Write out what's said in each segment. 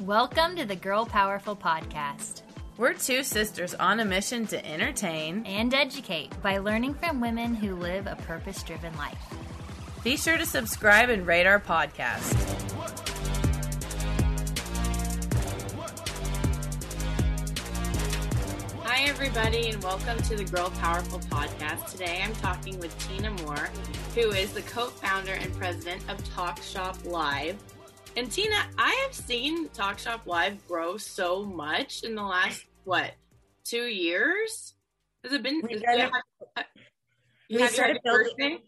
Welcome to the Girl Powerful Podcast We're two sisters on a mission to entertain. and educate by learning from women who live a purpose driven life. Be sure to subscribe and rate our podcast. Hi, everybody, and welcome to the Girl Powerful podcast. Today I'm talking with Tina Moore, who is the co founder and president of Talk Shop Live. And Tina, I have seen Talk Shop Live grow so much in the last, what, two years? Has it been? We started- have- we started building-?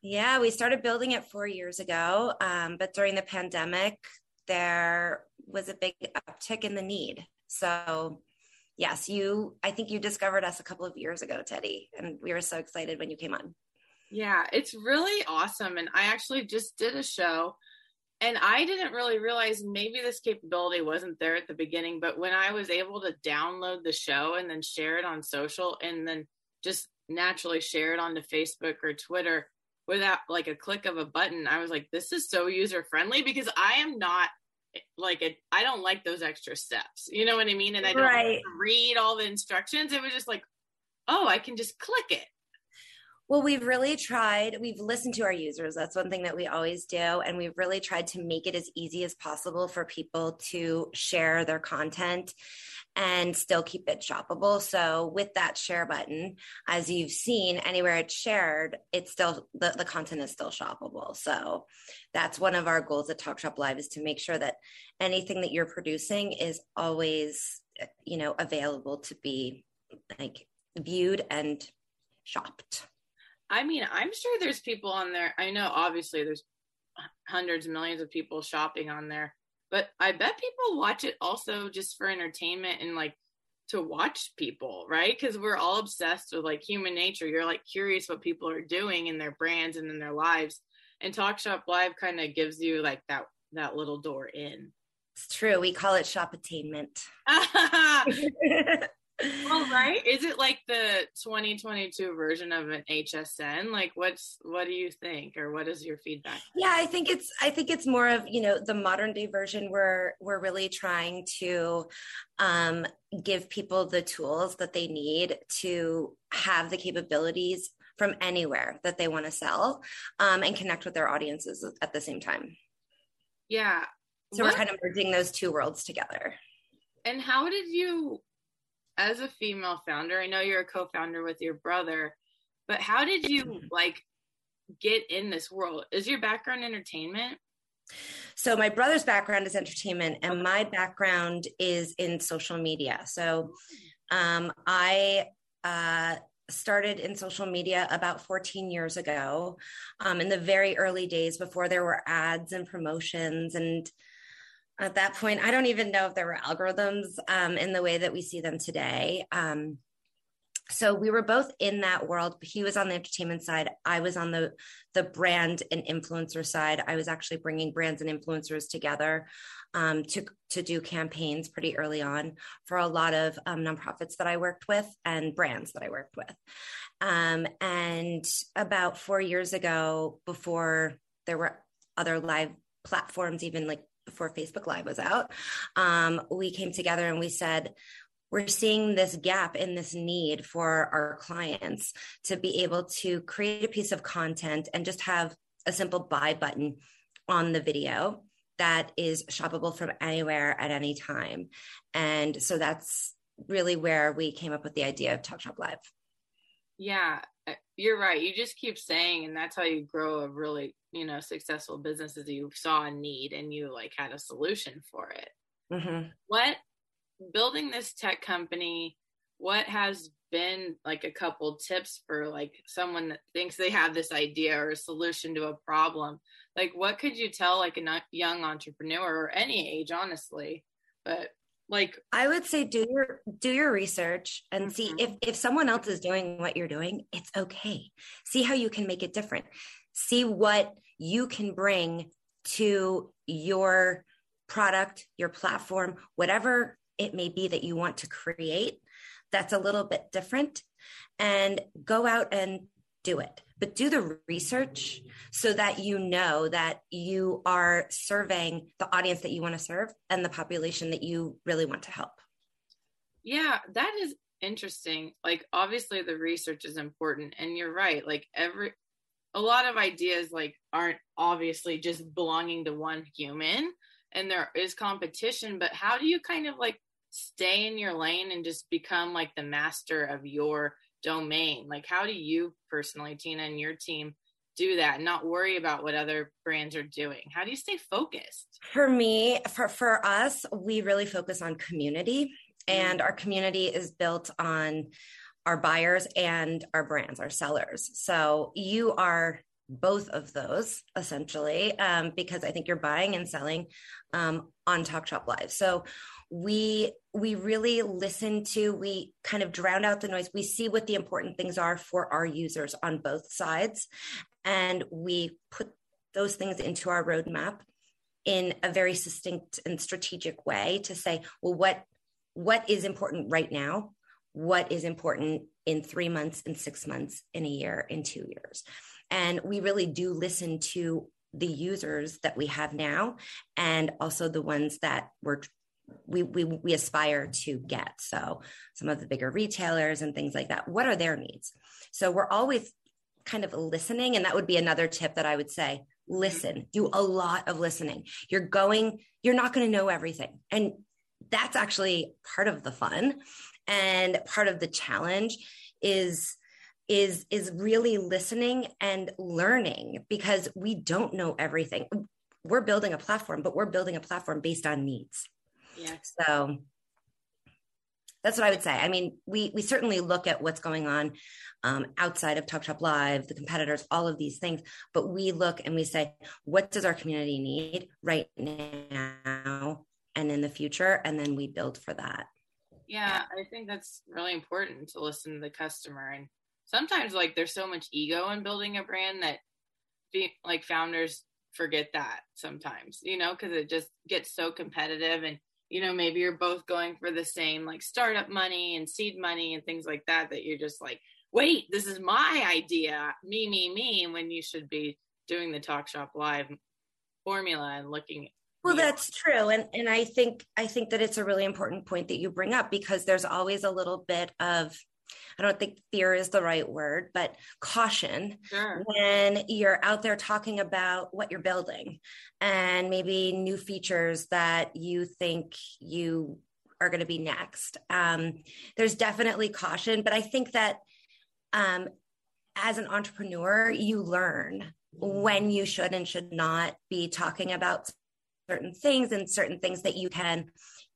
Yeah, we started building it four years ago, um, but during the pandemic, there was a big uptick in the need. So, yes, you, I think you discovered us a couple of years ago, Teddy, and we were so excited when you came on. Yeah, it's really awesome. And I actually just did a show and I didn't really realize maybe this capability wasn't there at the beginning, but when I was able to download the show and then share it on social and then just naturally share it onto Facebook or Twitter without like a click of a button, I was like, this is so user friendly because I am not like a, I don't like those extra steps. You know what I mean? And I don't Right. read all the instructions. It was just like, oh, I can just click it. Well, we've really tried, we've listened to our users. That's one thing that we always do. And we've really tried to make it as easy as possible for people to share their content and still keep it shoppable. So, with that share button, as you've seen, anywhere it's shared, it's still the, the content is still shoppable. So, that's one of our goals at Talk Shop Live is to make sure that anything that you're producing is always, you know, available to be like viewed and shopped. I mean, I'm sure there's people on there. I know obviously there's hundreds, millions of people shopping on there, but I bet people watch it also just for entertainment and like to watch people, right? Because we're all obsessed with like human nature. You're like curious what people are doing in their brands and in their lives. And Talk Shop Live kind of gives you like that that little door in. It's true. We call it shop attainment. All right. Is it like the 2022 version of an HSN? Like what's what do you think or what is your feedback? yeah, I think it's I think it's more of, you know, the modern day version where we're really trying to um give people the tools that they need to have the capabilities from anywhere that they want to sell um, and connect with their audiences at the same time. Yeah. So What- we're kind of merging those two worlds together. and how did you as a female founder, I know you're a co-founder with your brother, but how did you like get in this world? Is your background entertainment? So my brother's background is entertainment, and my background is in social media. So um, I uh, started in social media about 14 years ago, um, in the very early days before there were ads and promotions. And at that point, I don't even know if there were algorithms um, in the way that we see them today. Um, so we were both in that world. He was on the entertainment side. I was on the the brand and influencer side. I was actually bringing brands and influencers together um, to to do campaigns pretty early on for a lot of um, nonprofits that i worked with and brands that i worked with. Um, and about four years ago before there were other live platforms even like before facebook live was out um, we came together and we said we're seeing this gap in this need for our clients to be able to create a piece of content and just have a simple buy button on the video that is shoppable from anywhere at any time. And so that's really where we came up with the idea of Talk Shop Live. Yeah, uh, you're right. You just keep saying, and that's how you grow a really, you know, successful business is you saw a need and you like had a solution for it. Mm-hmm. What building this tech company, what has been like a couple tips for like someone that thinks they have this idea or a solution to a problem? Like, what could you tell like a young entrepreneur or any age, honestly? But like i would say do your do your research and mm-hmm. see if if someone else is doing what you're doing it's okay see how you can make it different see what you can bring to your product your platform whatever it may be that you want to create that's a little bit different and go out and do it but do the research so that you know that you are serving the audience that you want to serve and the population that you really want to help. Yeah that is interesting. Like obviously the research is important and you're right like every a lot of ideas like aren't obviously just belonging to one human and there is competition but how do you kind of like stay in your lane and just become like the master of your domain. Like how do you personally tina and your team do that and not worry about what other brands are doing? How do you stay focused? For me for for us we really focus on community and our community is built on our buyers and our brands our sellers. So you are both of those essentially um, because i think you're buying and selling um, on talk shop live. So we we really listen to we kind of drown out the noise. We see what the important things are for our users on both sides. And we put those things into our roadmap in a very succinct and strategic way to say well what what is important right now? What is important in 3 months in 6 months in a year in 2 years? And we really do listen to the users that we have now and also the ones that we're we, we we aspire to get. So some of the bigger retailers and things like that what are their needs? So we're always kind of listening and that would be another tip that i would say listen do a lot of listening. You're going you're not going to know everything. And that's actually part of the fun. And part of the challenge is is is really listening and learning because we don't know everything. We're building a platform but we're building a platform based on needs yeah. So that's what I would say. I mean, we we certainly look at what's going on um, outside of Talk Shop Live, the competitors, all of these things, but we look and we say, what does our community need right now and in the future, and then we build for that. Yeah, I think that's really important to listen to the customer, and sometimes like there's so much ego in building a brand that be, like founders forget that sometimes, you know, because it just gets so competitive and you know maybe you're both going for the same like startup money and seed money and things like that that you're just like wait this is my idea. Me me me when you should be doing the talk shop live formula and looking well that's true and and i think i think that it's a really important point that you bring up because there's always a little bit of I don't think fear is the right word, but caution sure. when you're out there talking about what you're building and maybe new features that you think you are going to be next. Um, there's definitely caution, but I think that um, as an entrepreneur, you learn when you should and should not be talking about certain things and certain things that you can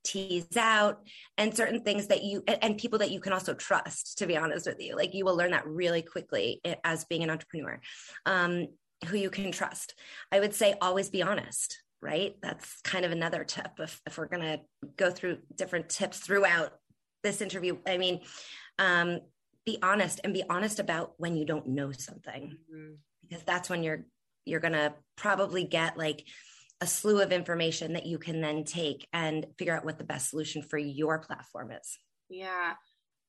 tease out and certain things that you and people that you can also trust to be honest with you. Like you will learn that really quickly as being an entrepreneur um, who you can trust. I would say always be honest right? That's kind of another tip if, if we're going to go through different tips throughout this interview. I mean um, be honest and be honest about when you don't know something. Mm-hmm. because that's when you're you're going to probably get like a slew of information that you can then take and figure out what the best solution for your platform is. Yeah.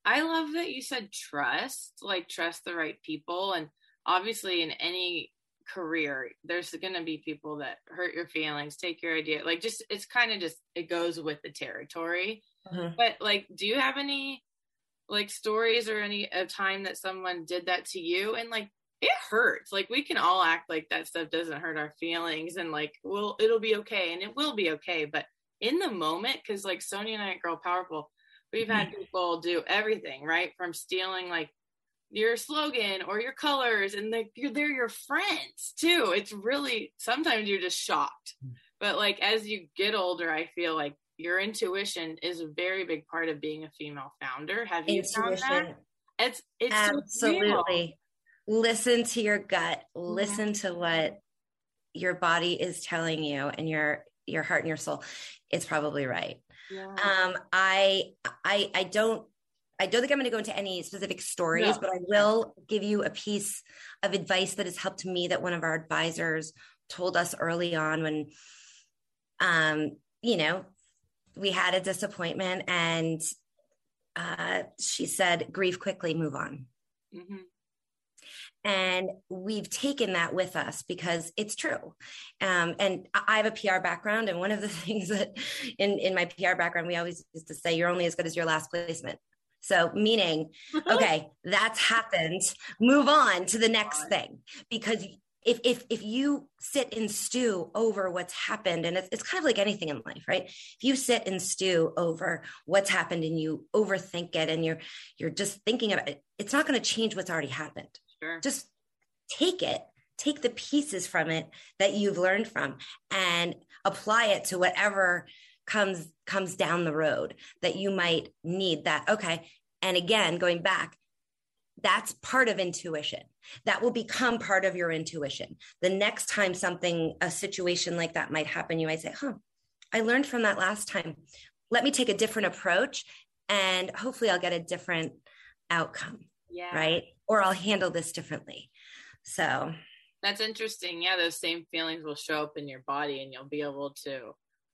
I love that you said trust, like trust the right people. And obviously, in any career, there's going to be people that hurt your feelings, take your idea. Like, just it's kind of just, it goes with the territory. Mm-hmm. But, like, do you have any like stories or any a time that someone did that to you? And, like, it hurts. Like we can all act like that stuff doesn't hurt our feelings and like, well, it'll be okay and it will be okay. But in the moment, because like Sonia and I at Girl Powerful, we've had mm-hmm. people do everything, right? From stealing like your slogan or your colors and like you're they're your friends too. It's really sometimes you're just shocked. Mm. But like as you get older, I feel like your intuition is a very big part of being a female founder. Have you intuition. found that? It's it's absolutely listen to your gut listen yeah. to what your body is telling you and your your heart and your soul it's probably right yeah. um i i i don't I don't think I'm going to go into any specific stories, no. but I will give you a piece of advice that has helped me that one of our advisors told us early on when, um, you know, we had a disappointment and uh, she said, grieve quickly, move on. Mm-hmm. And we've taken that with us because it's true. Um, and I have a PR background. And one of the things that in, in my PR background, we always used to say, you're only as good as your last placement. So, meaning, okay, that's happened. Move on to the next thing because if if if you sit and stew over what's happened and it's, it's kind of like anything in life right if you sit and stew over what's happened and you overthink it and you're you're just thinking about it it's not going to change what's already happened sure. just take it. Take the pieces from it that you've learned from and apply it to whatever comes comes down the road that you might need that okay. And again going back that's part of intuition. That will become part of your intuition. The next time something a situation like that might happen you might say huh i learned from that last time. Let me take a different approach and hopefully i'll get a different outcome yeah. right or i'll handle this differently so that's interesting yeah those same feelings will show up in your body and you'll be able to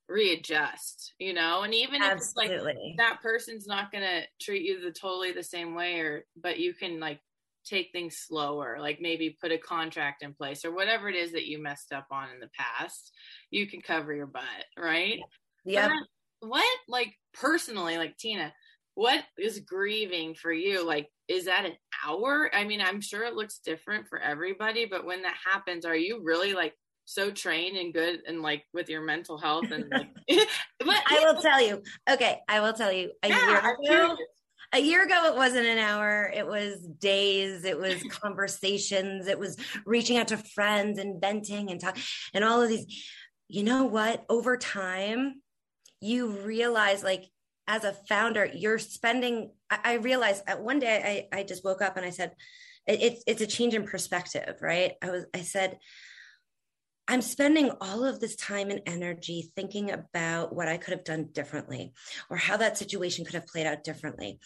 readjust, you know, and even Absolutely. if like that person's not gonna treat you the totally the same way or but you can like take things slower, like maybe put a contract in place or whatever it is that you messed up on in the past, you can cover your butt, right? Yeah. What like personally, like Tina, what is grieving for you? Like, is that an hour? I mean, I'm sure it looks different for everybody, but when that happens, are you really like so trained and good and like with your mental health and like but I will tell you. Okay, I will tell you a yeah, year ago. A year ago, it wasn't an hour. It was days. It was conversations. It was reaching out to friends and venting and talk and all of these. You know what? Over time, you realize like as a founder, you're spending. I, I realized at one day I, I just woke up and I said, it, it's it's a change in perspective, right? I was I said, I'm spending all of this time and energy thinking about what I could have done differently or how that situation could have played out differently.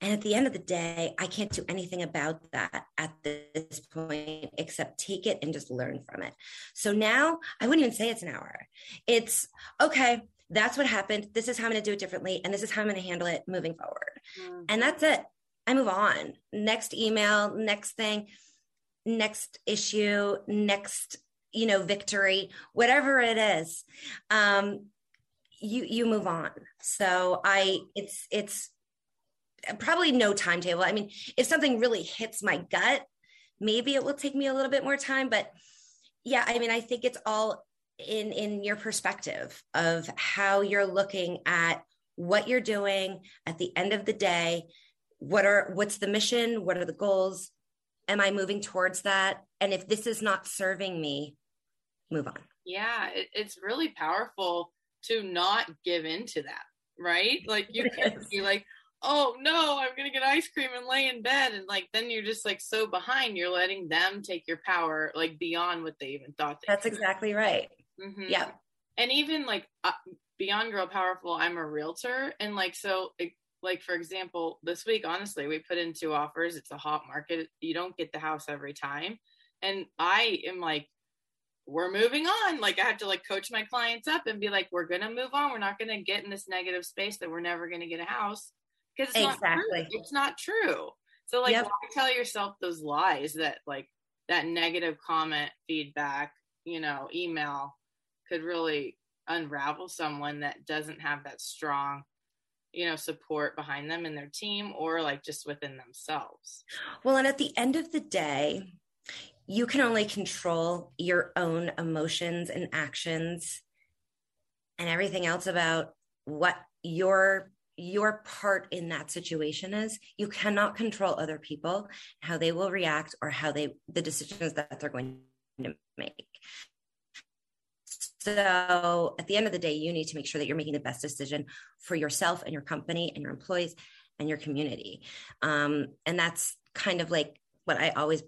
And at the end of the day, I can't do anything about that at this point except take it and just learn from it. So now I wouldn't even say it's an hour. It's okay, that's what happened. This is how I'm going to do it differently. And this is how I'm going to handle it moving forward. Mm-hmm. And that's it. I move on. Next email, next thing, next issue, next you know victory whatever it is um you you move on so i it's it's probably no timetable i mean if something really hits my gut maybe it will take me a little bit more time but yeah i mean i think it's all in in your perspective of how you're looking at what you're doing at the end of the day what are what's the mission what are the goals am i moving towards that and if this is not serving me move on. Yeah, it, it's really powerful to not give into that, right? Like you can be like, oh no, I'm gonna get ice cream and lay in bed, and like then you're just like so behind. You're letting them take your power like beyond what they even thought. That's could. exactly right. Mm-hmm. Yeah, and even like uh, beyond girl powerful, I'm a realtor, and like so. It, like for example, this week, honestly, we put in two offers. It's a hot market. You don't get the house every time. And I am like, we're moving on. Like I have to like coach my clients up and be like, we're gonna move on. We're not gonna get in this negative space that we're never gonna get a house because it's exactly. not true. It's not true. So like, yep. tell yourself those lies that like that negative comment, feedback, you know, email could really unravel someone that doesn't have that strong you know support behind them and their team or like just within themselves. Well and at the end of the day you can only control your own emotions and actions and everything else about what your your part in that situation is. You cannot control other people how they will react or how they the decisions that they're going to make so at the end of the day, you need to make sure that you're making the best decision for yourself and your company and your employees and your community. Um, and that's kind of like what I always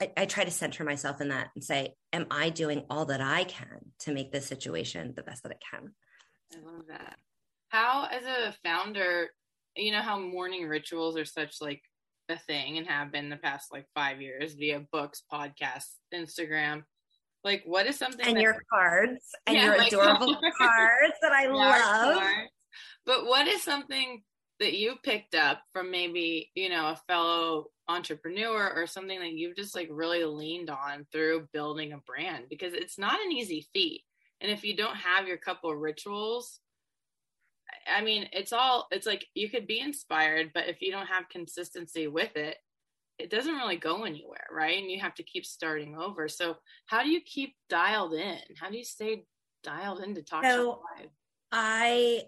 I, I, try to center myself in that and say, am I doing all that I can to make this situation the best that it can? I love that. How, as a founder, you know how morning rituals are such like a thing and have been the past like five years via books, podcasts, Instagram like what is something and your cards and yeah, your adorable cards that I love. Cards. But what is something that you picked up from maybe, you know, a fellow entrepreneur or something that you've just like really leaned on through building a brand because it's not an easy feat. And if you don't have your couple rituals, I mean, it's all, it's like you could be inspired, but if you don't have consistency with it, it doesn't really go anywhere, right? And you have to keep starting over. So how do you keep dialed in? How do you stay dialed in to Talk Shop Live? I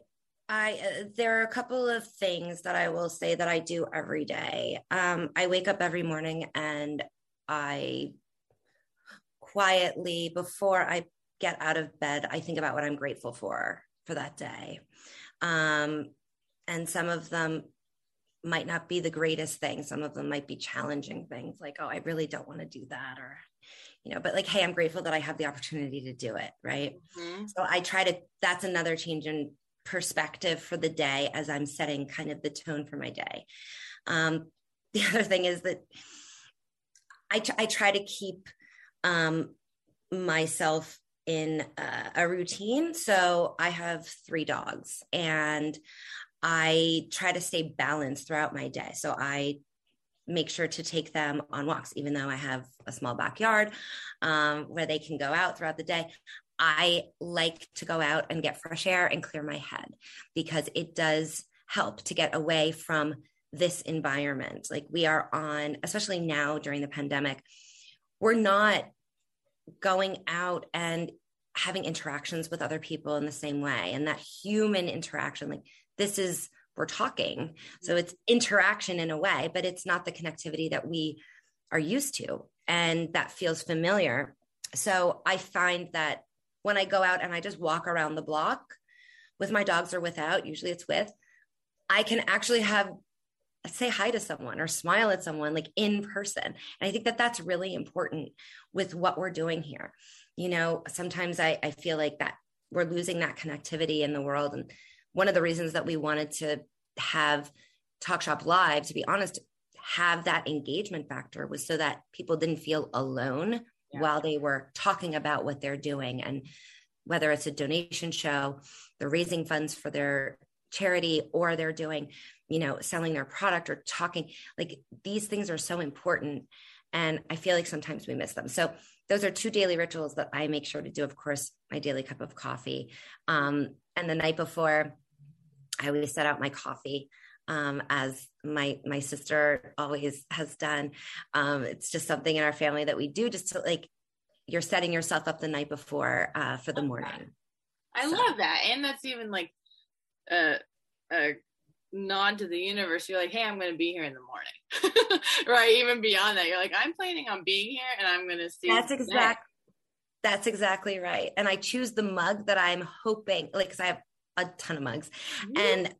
I uh, there are a couple of things that I will say that I do every day. Um, I wake up every morning and I quietly before I get out of bed, I think about what I'm grateful for for that day. Um, and some of them might not be the greatest thing. Some of them might be challenging things like, oh, I really don't want to do that. Or, you know, but like, hey, I'm grateful that I have the opportunity to do it. Right. Mm-hmm. So I try to, that's another change in perspective for the day as I'm setting kind of the tone for my day. Um, the other thing is that I, t- I try to keep um, myself in uh, a routine. So I have three dogs and I try to stay balanced throughout my day. So I make sure to take them on walks, even though I have a small backyard um, where they can go out throughout the day. I like to go out and get fresh air and clear my head because it does help to get away from this environment. Like we are on, especially now during the pandemic, we're not going out and having interactions with other people in the same way. And that human interaction, like this is we're talking. So mm-hmm. it's interaction in a way but it's not the connectivity that we are used to and that feels familiar. So i find that when i go out and i just walk around the block with my dogs or without usually it's with i can actually have say hi to someone or smile at someone like in person. And i think that that's really important with what we're doing here. You know sometimes i, I feel like that we're losing that connectivity in the world and one of the reasons that we wanted to have Talk Shop Live, to be honest, have that engagement factor was so that people didn't feel alone yeah. while they were talking about what they're doing. And whether it's a donation show, they're raising funds for their charity, or they're doing, you know, selling their product or talking, like these things are so important. And I feel like sometimes we miss them. So those are two daily rituals that I make sure to do. Of course, my daily cup of coffee. Um, and the night before, I always set out my coffee um, as my my sister always has done. Um, it's just something in our family that we do, just to like you're setting yourself up the night before uh, for the morning. I so. love that, and that's even like a, a nod to the universe. You're like, hey, I'm going to be here in the morning, right? Even beyond that, you're like, I'm planning on being here, and I'm going to see. That's exactly. That's exactly right. And I choose the mug that I'm hoping, like, because I have a ton of mugs mm-hmm. and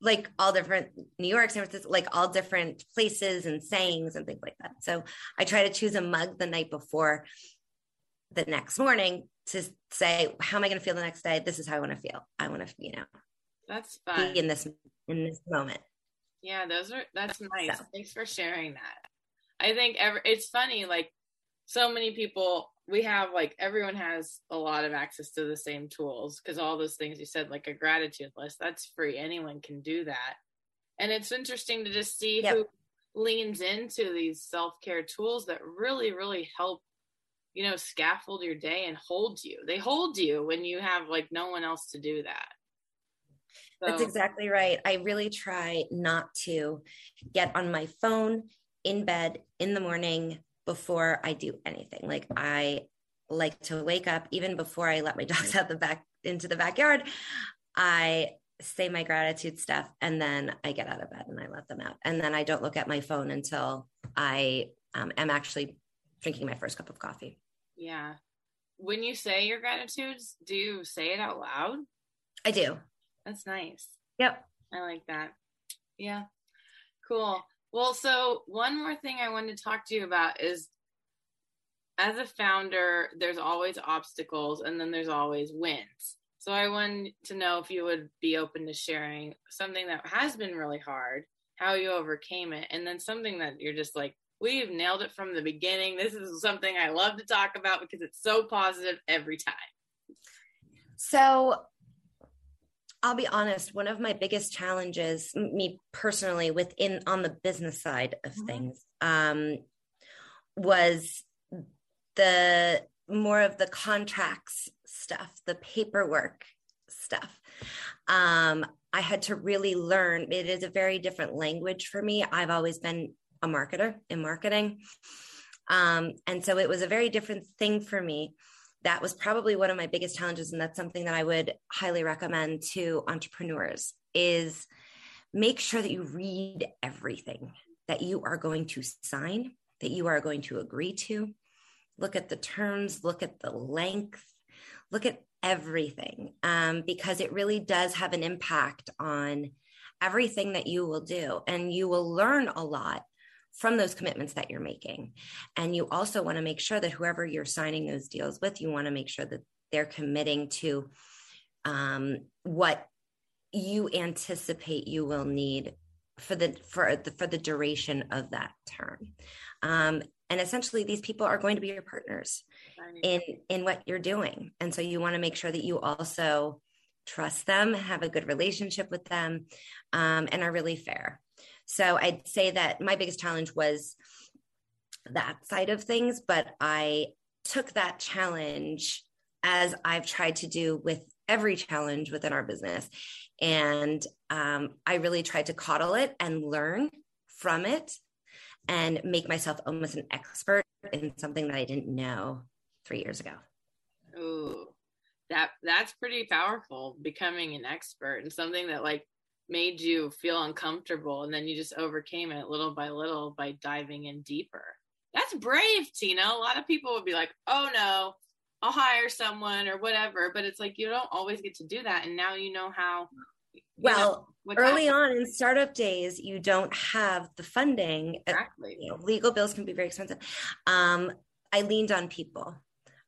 like all different New York, San Francisco, like all different places and sayings and things like that. So I try to choose a mug the night before the next morning to say, how am I going to feel the next day? This is how I want to feel. I want to, you know, that's fun. Be in this in this moment. Yeah, those are that's nice. So. Thanks for sharing that. I think ever it's funny like so many people we have like everyone has a lot of access to the same tools because all those things you said like a gratitude list that's free anyone can do that and it's interesting to just see yep. who leans into these self-care tools that really really help you know scaffold your day and hold you they hold you when you have like no one else to do that so. that's exactly right i really try not to get on my phone in bed in the morning before i do anything like i like to wake up even before i let my dogs out the back into the backyard i say my gratitude stuff and then I get out of bed and I let them out. And then I don't look at my phone until I um, am actually drinking my first cup of coffee. Yeah. When you say your gratitudes, do you say it out loud? I do. That's nice. Yep. I like that. Yeah. Cool. Well, so one more thing I wanted to talk to you about is as a founder, there's always obstacles and then there's always wins. So I wanted to know if you would be open to sharing something that has been really hard, how you overcame it, and then something that you're just like, we've nailed it from the beginning. This is something I love to talk about because it's so positive every time. So I'll be honest, one of my biggest challenges, me personally, within on the business side of mm-hmm. things, um, was the more of the contracts stuff, the paperwork stuff. Um, I had to really learn. It is a very different language for me. I've always been a marketer in marketing. Um, and so it was a very different thing for me. That was probably one of my biggest challenges. And that's something that I would highly recommend to entrepreneurs is make sure that you read everything that you are going to sign, that you are going to agree to. Look at the terms, look at the length, look at everything um, because it really does have an impact on everything that you will do. And you will learn a lot from those commitments that you're making. And you also want to make sure that whoever you're signing those deals with, you want to make sure that they're committing to um, what you anticipate you will need for the for the for the duration of that term. Um, and essentially these people are going to be your partners in in what you're doing and so you want to make sure that you also trust them have a good relationship with them um, and are really fair so i'd say that my biggest challenge was that side of things but i took that challenge as i've tried to do with every challenge within our business and um, i really tried to coddle it and learn from it and make myself almost an expert in something that I didn't know three years ago. Ooh, that that's pretty powerful. Becoming an expert in something that like made you feel uncomfortable, and then you just overcame it little by little by diving in deeper. That's brave, Tina. A lot of people would be like, "Oh no, I'll hire someone or whatever," but it's like you don't always get to do that, and now you know how well know, early on in startup days you don't have the funding exactly. You know, legal bills can be very expensive um, i leaned on people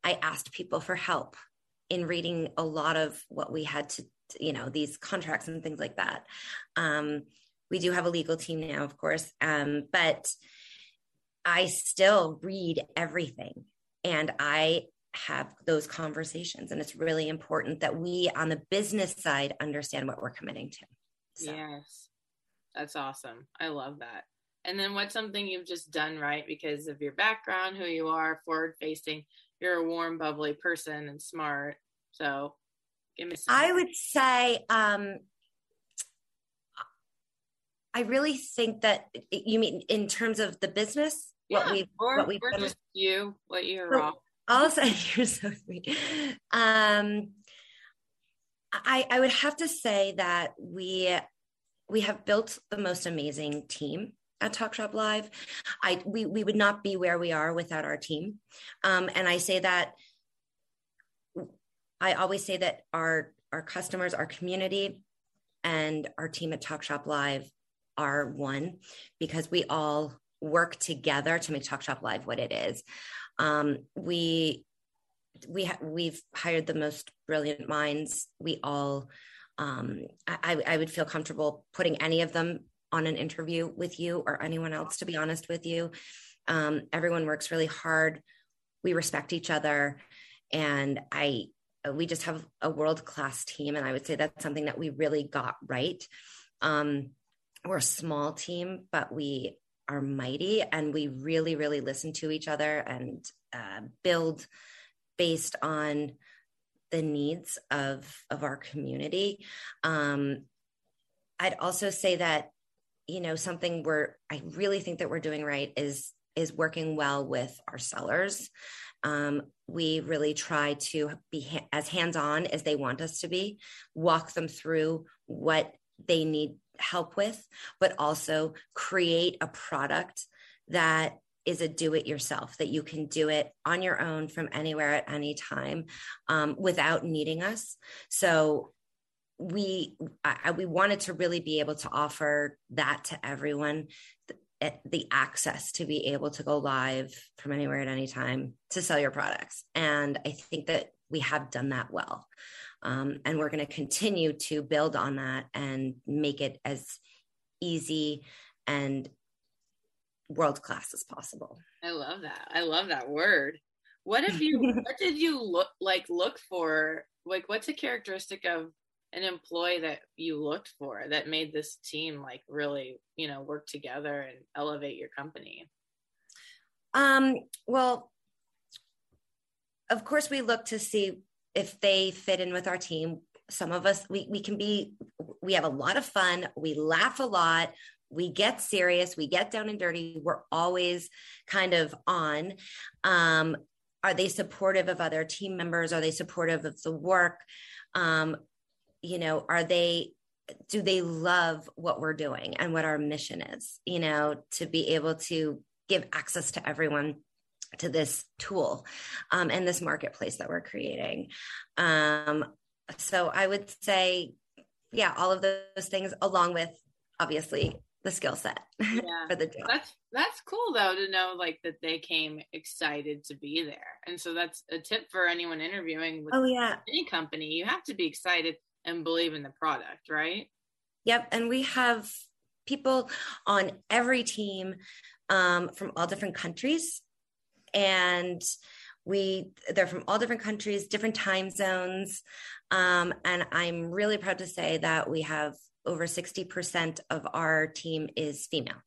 i asked people for help in reading a lot of what we had to you know these contracts and things like that um, we do have a legal team now of course um, but i still read everything and i have those conversations. And it's really important that we on the business side understand what we're committing to. So. Yes. That's awesome. I love that. And then what's something you've just done right because of your background, who you are, forward facing, you're a warm, bubbly person and smart. So. I would say, um, I really think that you mean in terms of the business, yeah, what we what we just you, what you're so, also you're so sweet. Um i i would have to say that we we have built the most amazing team at talk shop live. I we, we would not be where we are without our team. Um and i say that i always say that our our customers our community and our team at talk shop live are one because we all work together to make talk shop live what it is um, we we ha- we've hired the most brilliant minds. We all um, I, I would feel comfortable putting any of them on an interview with you or anyone else, to be honest with you. Um, everyone works really hard. We respect each other. And I, we just have a world class team. And I would say that's something that we really got right. Um, we're a small team, but we are mighty and we really, really listen to each other and uh, build based on the needs of of our community. Um, I'd also say that you know something we're I really think that we're doing right is is working well with our sellers. Um, we really try to be ha- as hands on as they want us to be, walk them through what they need help with, but also create a product that is a do it yourself, that you can do it on your own from anywhere at any time um, without needing us. So we I, we wanted to really be able to offer that to everyone the, the access to be able to go live from anywhere at any time to sell your products and i think that we have done that well um, and we're going to continue to build on that and make it as easy and world class as possible. I love that. I love that word. What have you what did you look like look for? Like what's a characteristic of an employee that you looked for that made this team like really, you know, work together and elevate your company? Um, well, of course we look to see if they fit in with our team. Some of us we we can be we have a lot of fun, we laugh a lot, we get serious, we get down and dirty, we're always kind of on. Um, are they supportive of other team members? Are they supportive of the work? Um, you know, are they do they love what we're doing and what our mission is, you know, to be able to give access to everyone to this tool um, and this marketplace that we're creating. Um, so I would say, yeah, all of those things, along with obviously the skill set yeah. for the job. That's that's cool though to know like that they came excited to be there. And so that's a tip for anyone interviewing with oh, yeah. any company. You have to be excited and believe in the product, right? Yep. And we have people on every team um, from all different countries. And we they're from all different countries different time zones um, and i'm really proud to say that we have over 60% of our team is female.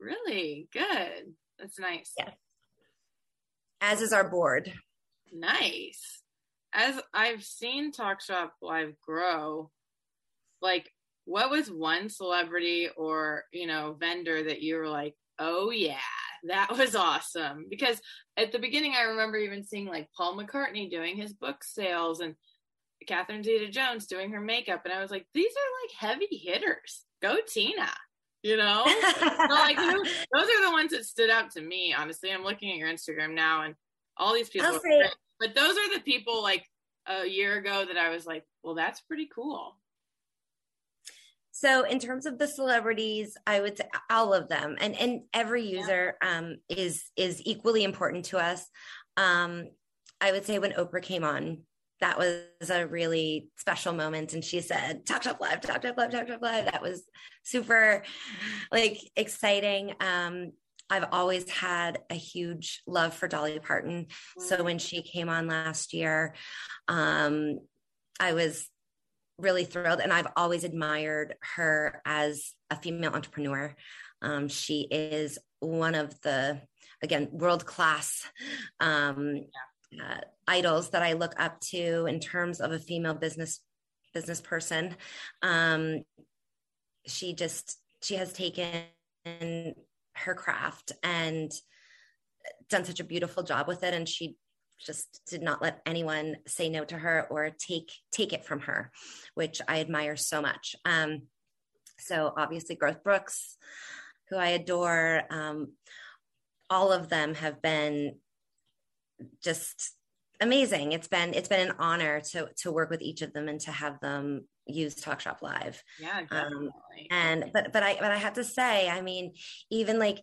Really? Good. That's nice. Yeah. As is our board. Nice. As I've seen Talk Shop Live grow, like what was one celebrity or, you know, vendor that you were like, oh yeah, that was awesome? Because at the beginning, I remember even seeing like Paul McCartney doing his book sales and Catherine Zeta Jones doing her makeup, and I was like, these are like heavy hitters. Go Tina. You know, like those are the ones that stood out to me. Honestly, I'm looking at your Instagram now, and all these people. But those are the people like a year ago that I was like, well, that's pretty cool. So in terms of the celebrities, I would say all of them, and and every user yeah. um, is is equally important to us. Um, I would say when Oprah came on, that was a really special moment. And she said, Talk Shop Live, Talk Shop Live, Talk Shop Live. That was super like exciting. Um, I've always had a huge love for Dolly Parton. So when she came on last year, um, I was really thrilled. And I've always admired her as a female entrepreneur. Um, she is one of the, again, world class um, uh, idols that I look up to in terms of a female business business person. Um, she just she has taken her craft and done such a beautiful job with it, and she just did not let anyone say no to her or take take it from her, which I admire so much. Um, so obviously, Garth Brooks, who I adore, um, all of them have been just amazing. It's been it's been an honor to to work with each of them and to have them use Talk Shop Live. Yeah, um, definitely. And but but I but I have to say, I mean, even like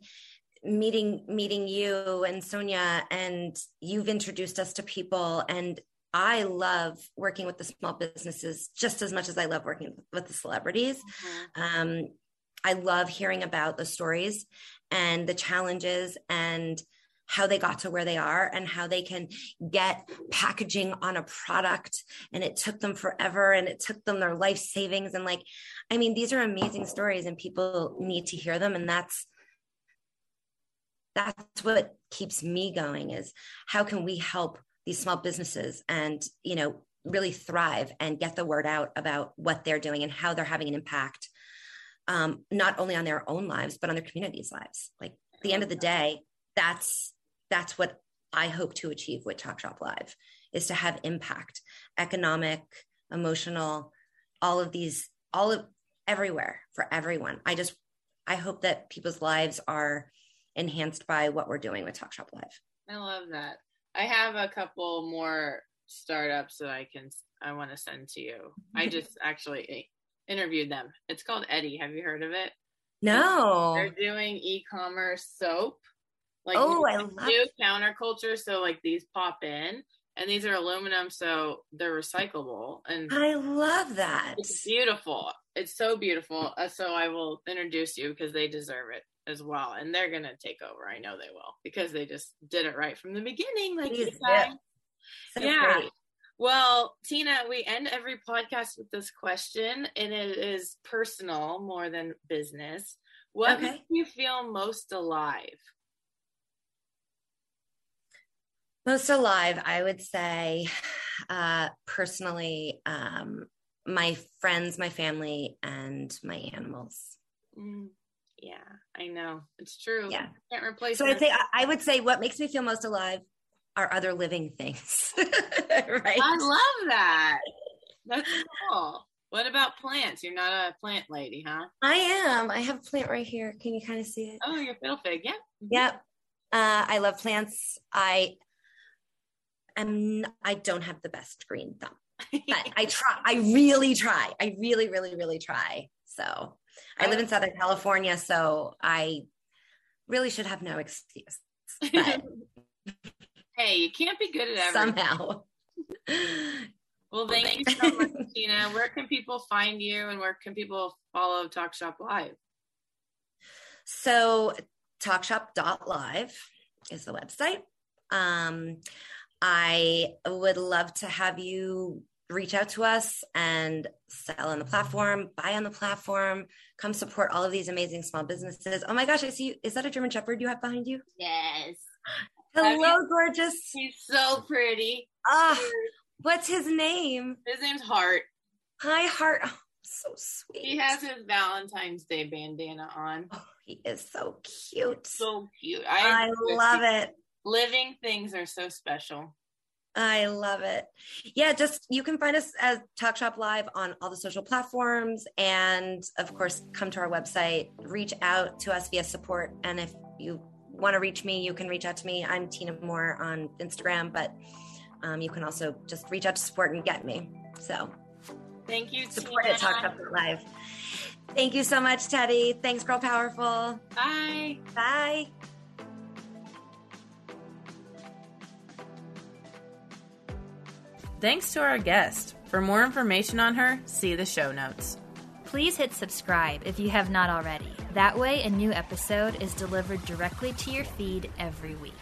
meeting meeting you and Sonia and you've introduced us to people and I love working with the small businesses just as much as I love working with the celebrities. Mm-hmm. Um, I love hearing about the stories and the challenges and how they got to where they are and how they can get packaging on a product. And it took them forever and it took them their life savings. And like i mean these are amazing stories and people need to hear them. And that's that's what keeps me going is how can we help these small businesses and you know really thrive and get the word out about what they're doing and how they're having an impact um, not only on their own lives but on their communities lives. Like at the end of the day that's that's what I hope to achieve with Talk Shop Live is to have impact, economic, emotional, all of these, all of everywhere for everyone. I just, I hope that people's lives are enhanced by what we're doing with Talk Shop Live. I love that. I have a couple more startups that I can, I want to send to you. I just actually interviewed them. It's called Eddie. Have you heard of it? No. They're doing e-commerce soap like oh, I love new counterculture. So like these pop in, and these are aluminum, so they're recyclable. And I love that. It's beautiful. It's so beautiful. Uh, so I will introduce you because they deserve it as well, and they're gonna take over. I know they will because they just did it right from the beginning. Like you said. So yeah. Great. Well, Tina, we end every podcast with this question, and it is personal more than business. What okay. makes you feel most alive? Most alive, I would say, uh, personally, um, my friends, my family, and my animals. Mm, yeah, I know it's true. Yeah, can't replace. So I'd say I would say what makes me feel most alive are other living things. right. I love that. That's cool. What about plants? You're not a plant lady, huh? I am. I have a plant right here. Can you kind of see it? Oh, your fiddle fig. Yeah. Yep. Uh, I love plants. I am I don't have the best green thumb. but I try I really try. I really, really, really try. So I live in Southern California, so I really should have no excuse. But hey, you can't be good at everything. Somehow. Well, thank you so much, Tina. Where can people find you and where can people follow Talk Shop Live? So talkshop.live is the website. Um, I would love to have you reach out to us and sell on the platform, buy on the platform, come support all of these amazing small businesses. Oh my gosh, I see you. Is that a German Shepherd you have behind you? Yes. Hello, gorgeous. He's so pretty. Ah, what's his name? His name's Heart. Hi, Heart. Oh, so sweet. He has his Valentine's Day bandana on. Oh, he is so cute. So cute. I, I love it living things are so special. I love it. Yeah, just you can find us as Talk Shop Live on all the social platforms. And of course, come to our website, reach out to us via support. And if you want to reach me, you can reach out to me. I'm Tina Moore on Instagram, but um, you can also just reach out to support and get me. So thank you. Support Tina. at Talk Shop Live. Thank you so much, Teddy. Thanks, Girl Powerful. Bye. Bye. Thanks to our guest. For more information on her, see the show notes. Please hit subscribe if you have not already. That way, a new episode is delivered directly to your feed every week.